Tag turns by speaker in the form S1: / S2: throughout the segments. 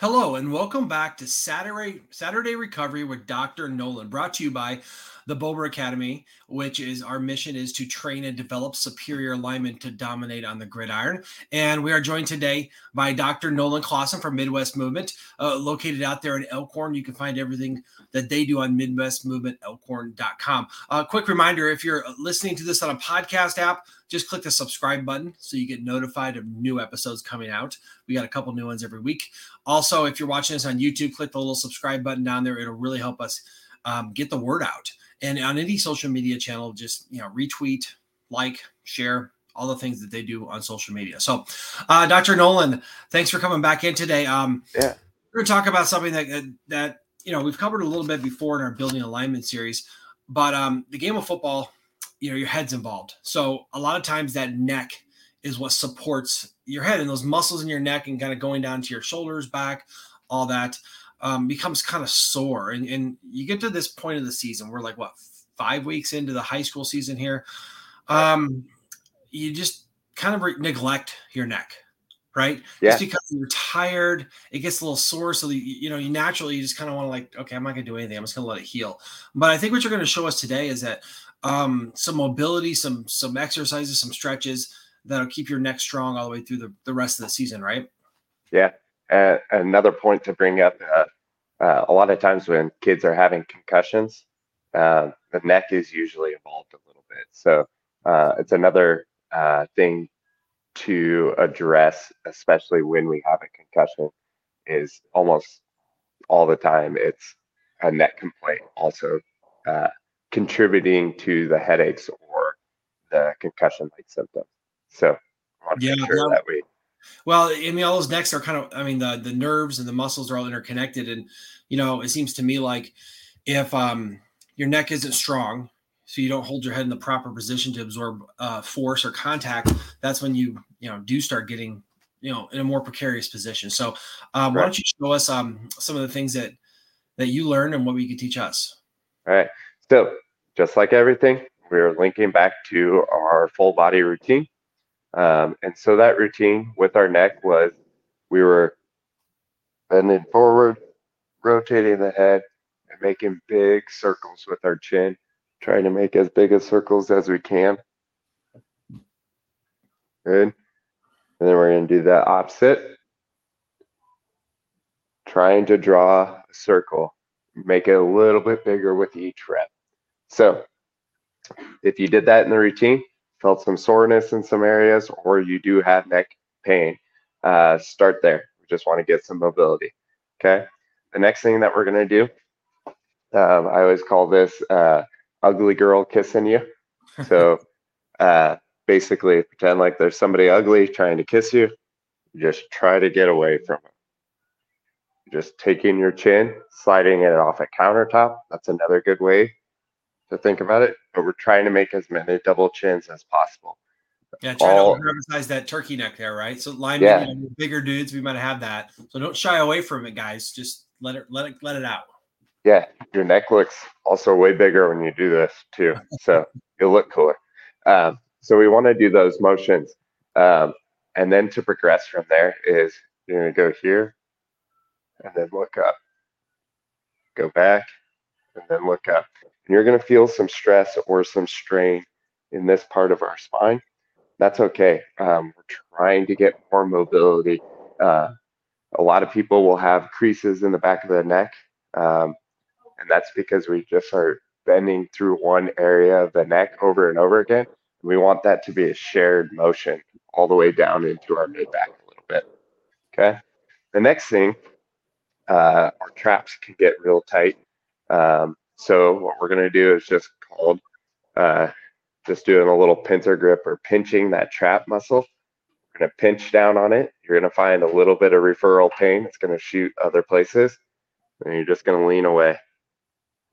S1: Hello and welcome back to Saturday Saturday Recovery with Dr. Nolan, brought to you by the Bober Academy, which is our mission is to train and develop superior linemen to dominate on the gridiron. And we are joined today by Dr. Nolan Clausen from Midwest Movement, uh, located out there in Elkhorn. You can find everything that they do on MidwestMovementElkhorn.com. A uh, quick reminder: if you're listening to this on a podcast app, just click the subscribe button so you get notified of new episodes coming out. We got a couple new ones every week. Also, if you're watching this on YouTube, click the little subscribe button down there. It'll really help us um, get the word out. And on any social media channel, just you know, retweet, like, share, all the things that they do on social media. So, uh, Dr. Nolan, thanks for coming back in today. Um,
S2: yeah,
S1: we're going to talk about something that that you know we've covered a little bit before in our building a lineman series, but um, the game of football you know your head's involved so a lot of times that neck is what supports your head and those muscles in your neck and kind of going down to your shoulders back all that um, becomes kind of sore. And, and you get to this point of the season we're like what five weeks into the high school season here um, you just kind of re- neglect your neck right?
S2: Yeah.
S1: just because you're tired it gets a little sore so the, you know you naturally you just kind of want to like okay i'm not going to do anything i'm just going to let it heal. But i think what you're going to show us today is that um, some mobility, some some exercises, some stretches that'll keep your neck strong all the way through the, the rest of the season, right?
S2: Yeah. Uh, another point to bring up uh, uh, a lot of times when kids are having concussions, uh, the neck is usually involved a little bit. So uh, it's another uh, thing to address, especially when we have a concussion, is almost all the time it's a neck complaint. Also, contributing to the headaches or the concussion like symptoms. So
S1: yeah, sure that we well, I mean, all those necks are kind of, I mean, the the nerves and the muscles are all interconnected. And, you know, it seems to me like if um your neck isn't strong, so you don't hold your head in the proper position to absorb uh, force or contact, that's when you, you know, do start getting, you know, in a more precarious position. So um, right. why don't you show us um some of the things that that you learned and what we could teach us?
S2: All right. So just like everything, we're linking back to our full body routine. Um, and so that routine with our neck was we were bending forward, rotating the head, and making big circles with our chin, trying to make as big as circles as we can. Good. And then we're going to do the opposite. Trying to draw a circle, make it a little bit bigger with each rep. So if you did that in the routine, felt some soreness in some areas, or you do have neck pain, uh, start there. We just want to get some mobility. Okay. The next thing that we're going to do, um, I always call this uh, ugly girl kissing you. So uh, basically, pretend like there's somebody ugly trying to kiss you. Just try to get away from it. Just taking your chin, sliding it off a countertop. That's another good way to think about it, but we're trying to make as many double chins as possible.
S1: Yeah, try All, to emphasize that turkey neck there, right? So line yeah. you bigger dudes, we might have that. So don't shy away from it, guys. Just let it let it let it out.
S2: Yeah, your neck looks also way bigger when you do this too. So you'll look cooler. Um, so we want to do those motions. Um, and then to progress from there is you're going to go here and then look up, go back, and then look up. And you're going to feel some stress or some strain in this part of our spine. That's okay. Um, we're trying to get more mobility. Uh, a lot of people will have creases in the back of the neck, um, and that's because we just are bending through one area of the neck over and over again. We want that to be a shared motion all the way down into our mid back a little bit. Okay. The next thing, uh, our traps can get real tight. Um, so what we're going to do is just called uh, just doing a little pincer grip or pinching that trap muscle. We're going to pinch down on it. You're going to find a little bit of referral pain. It's going to shoot other places. And you're just going to lean away.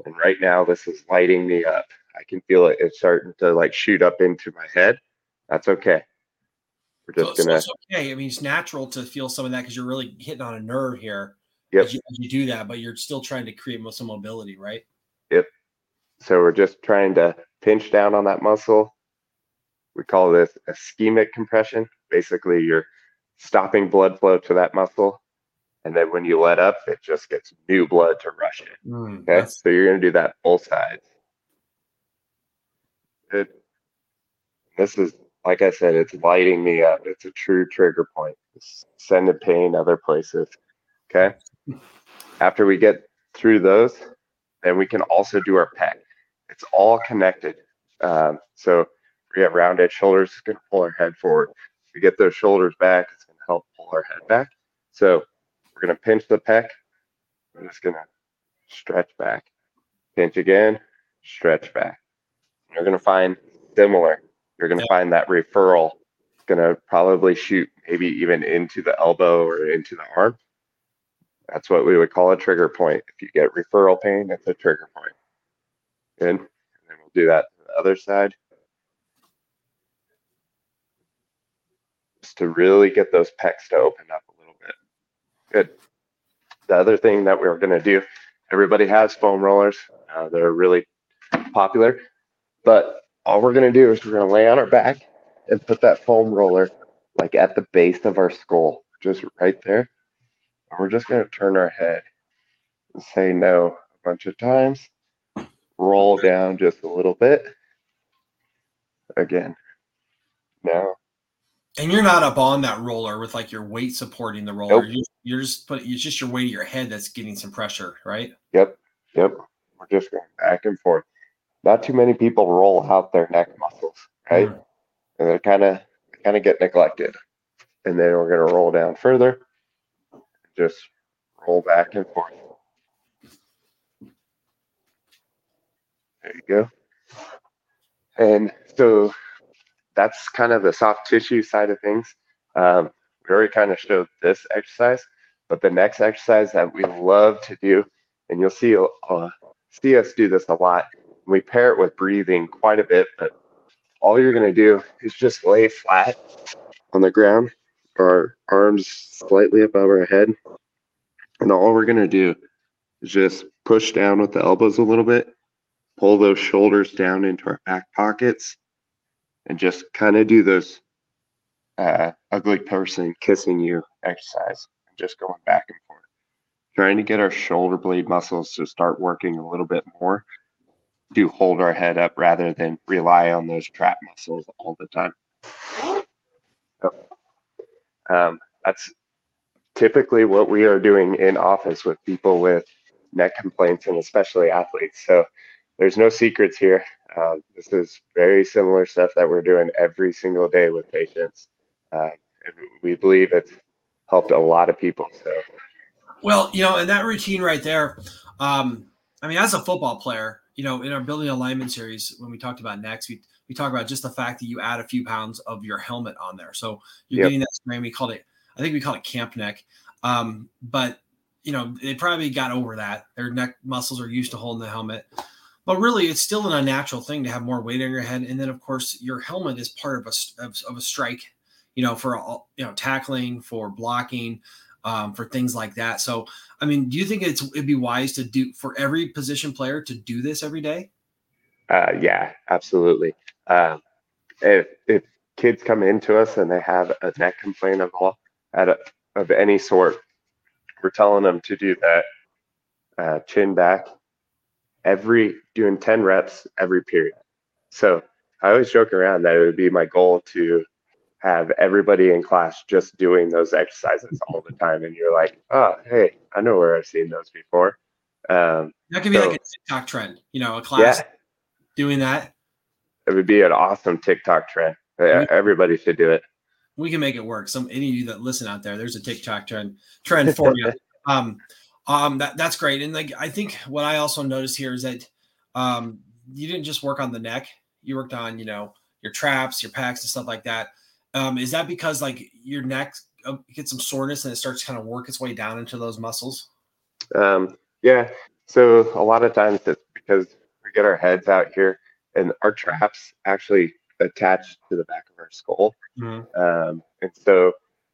S2: And right now, this is lighting me up. I can feel it. It's starting to like shoot up into my head. That's okay.
S1: We're just so, gonna. So it's okay. I mean, it's natural to feel some of that because you're really hitting on a nerve here.
S2: Yep.
S1: As you, as you do that, but you're still trying to create muscle mobility, right?
S2: Yep. So we're just trying to pinch down on that muscle. We call this ischemic compression. Basically, you're stopping blood flow to that muscle And then when you let up, it just gets new blood to rush it.
S1: Mm,
S2: Okay.
S1: that's-
S2: So you're going to do that both sides. Good. This is, like I said, it's lighting me up. It's a true trigger point. It's sending pain other places. Okay. After we get through those, then we can also do our pec. It's all connected. Um, so we have rounded shoulders, it's going to pull our head forward. If we get those shoulders back, it's going to help pull our head back. So we're going to pinch the pec. We're just going to stretch back, pinch again, stretch back. You're going to find similar. You're going to find that referral is going to probably shoot maybe even into the elbow or into the arm. That's what we would call a trigger point. If you get referral pain, that's a trigger point. Good. And then we'll do that to the other side. Just to really get those pecs to open up a little bit. Good. The other thing that we're going to do, everybody has foam rollers. Uh, they're really popular. But all we're going to do is we're going to lay on our back and put that foam roller like at the base of our skull, just right there. And we're just going to turn our head and say no a bunch of times. Roll down just a little bit. Again. No.
S1: And you're not up on that roller with like your weight supporting the roller.
S2: Nope.
S1: You, you're just put it's just your weight of your head that's getting some pressure, right?
S2: Yep. Yep. We're just going back and forth. Not too many people roll out their neck muscles, right?
S1: Mhm.
S2: And they're kind of kind of get neglected. And then we're going to roll down further. Just roll back and forth. There you go. And so that's kind of the soft tissue side of things. Um, we already kind of showed this exercise, but the next exercise that we love to do, and you'll see uh, see us do this a lot. We pair it with breathing quite a bit, but all you're going to do is just lay flat on the ground, our arms slightly above our head, and all we're going to do is just push down with the elbows a little bit, pull those shoulders down into our back pockets, and just kind of do those uh, ugly person kissing you exercise, And just going back and forth, trying to get our shoulder blade muscles to start working a little bit more to hold our head up rather than rely on those trap muscles all the time. Um, that's typically what we are doing in office with people with neck complaints and especially athletes. So there's no secrets here. Uh, this is very similar stuff that we're doing every single day with patients. Uh, we believe it's helped a lot of people. So
S1: Well, you know, and that routine right there, um, I mean, as a football player, you know, in our building a lineman series, when we talked about next, we we talk about just the fact that you add a few pounds of your helmet on there. So you're
S2: Yep.
S1: getting that strain. We called it, I think we called it camp neck. Um, but you know, they probably got over that. Their neck muscles are used to holding the helmet. But really, it's still an unnatural thing to have more weight on your head. And then, of course, your helmet is part of a of, of a strike. You know, for all you know, tackling, for blocking, um, for things like that. So, I mean, do you think it's it'd be wise to do for every position player to do this every day?
S2: Uh, yeah, absolutely. Um, if if kids come into us and they have a neck complaint of all at a, of any sort, we're telling them to do that uh, chin back every doing ten reps every period. So I always joke around that it would be my goal to have everybody in class just doing those exercises all the time, and you're like, oh, hey, I know where I've seen those before. Um,
S1: That could be
S2: So-
S1: like a TikTok trend. You know, a class
S2: yeah,
S1: doing that.
S2: It would be an awesome TikTok trend. Yeah, Everybody should do it.
S1: We can make it work. Some any of you that listen out there, there's a TikTok trend trend for you. um, um, that that's great. And like I think what I also noticed here is that um, you didn't just work on the neck. You worked on you know your traps, your packs, and stuff like that. Um, is that because like your neck uh, gets some soreness and it starts to kind of work its way down into those muscles?
S2: Um, yeah. So a lot of times it's because we get our heads out here and our traps actually attach to the back of our skull. Um, and so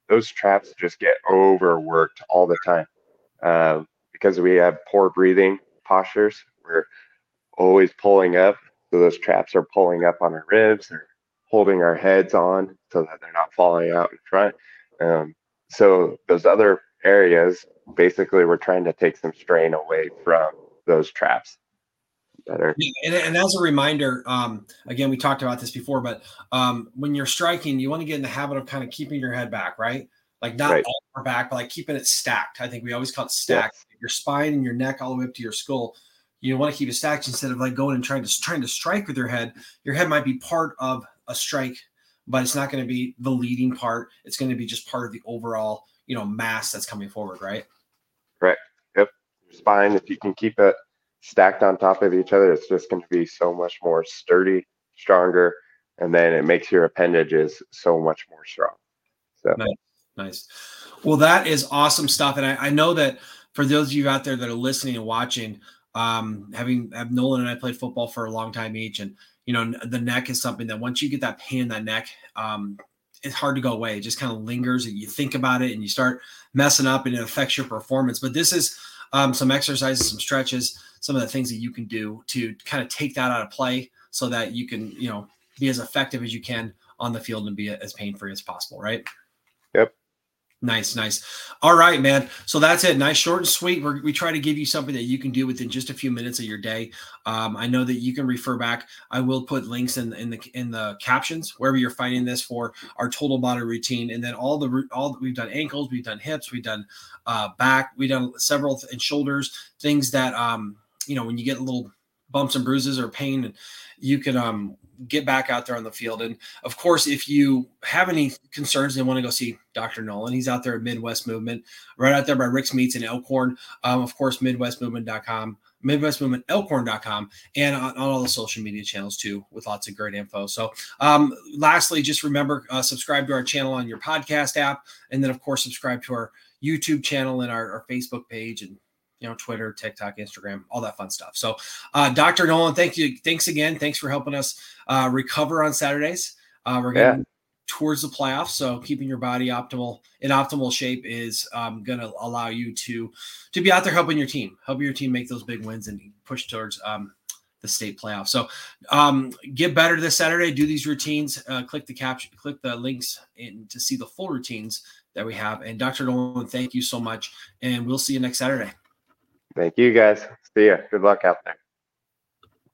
S2: those traps just get overworked all the time um, because we have poor breathing postures. We're always pulling up. So those traps are pulling up on our ribs. They're holding our heads on so that they're not falling out in front. Um, so those other areas basically we're trying to take some strain away from those traps better.
S1: And, and, as a reminder, um, again, we talked about this before, but um, when you're striking, you want to get in the habit of kind of keeping your head back, right? Like not right. all far back, but like keeping it stacked. I think we always call it stacked. Yes. Your spine and your neck all the way up to your skull. You want to keep it stacked instead of like going and trying to trying to strike with your head. Your head might be part of a strike, but it's not going to be the leading part. It's going to be just part of the overall, you know, mass that's coming forward, right?
S2: Correct. Yep. Your spine, if you can keep it stacked on top of each other, it's just going to be so much more sturdy, stronger, and then it makes your appendages so much more strong. So
S1: nice. nice. Well, that is awesome stuff. And I, I, know that for those of you out there that are listening and watching, um, having have Nolan and I played football for a long time each, and you know the neck is something that once you get that pain in that neck, um, it's hard to go away. It just kind of lingers, and you think about it, and you start messing up, and it affects your performance. But this is um, some exercises, some stretches some of the things that you can do to kind of take that out of play so that you can, you know, be as effective as you can on the field and be as pain free as possible, right? Nice, nice. All right, man. So that's it. Nice, short and sweet. We're, we try to give you something that you can do within just a few minutes of your day. Um, I know that you can refer back. I will put links in in the in the captions wherever you're finding this for our total body routine, and then all the all we've done ankles, we've done hips, we've done uh, back, we've done several and shoulders things that um you know when you get little bumps and bruises or pain and you can um get back out there on the field. And of course if you have any concerns and want to go see dr nolan he's out there at midwest movement right out there by rick's meats in elkhorn. Um, of course midwestmovement.com midwestmovementelkhorn.com and on, on, all the social media channels too with lots of great info. So um, lastly just remember uh, subscribe to our channel on your podcast app and then of course subscribe to our youtube channel and our, our facebook page and you know, Twitter, TikTok, Instagram, all that fun stuff. So, uh, Dr. Nolan, thank you. Thanks again. Thanks for helping us uh, recover on Saturdays. Uh, we're getting yeah. towards the playoffs, so keeping your body optimal in optimal shape is um, going to allow you to to be out there helping your team, helping your team make those big wins and push towards um, the state playoffs. So, um, get better this Saturday. Do these routines. Uh, click the caption, click the links in to see the full routines that we have. And Dr. Nolan, thank you so much, and we'll see you next Saturday.
S2: Thank you guys. See ya. Good luck out there.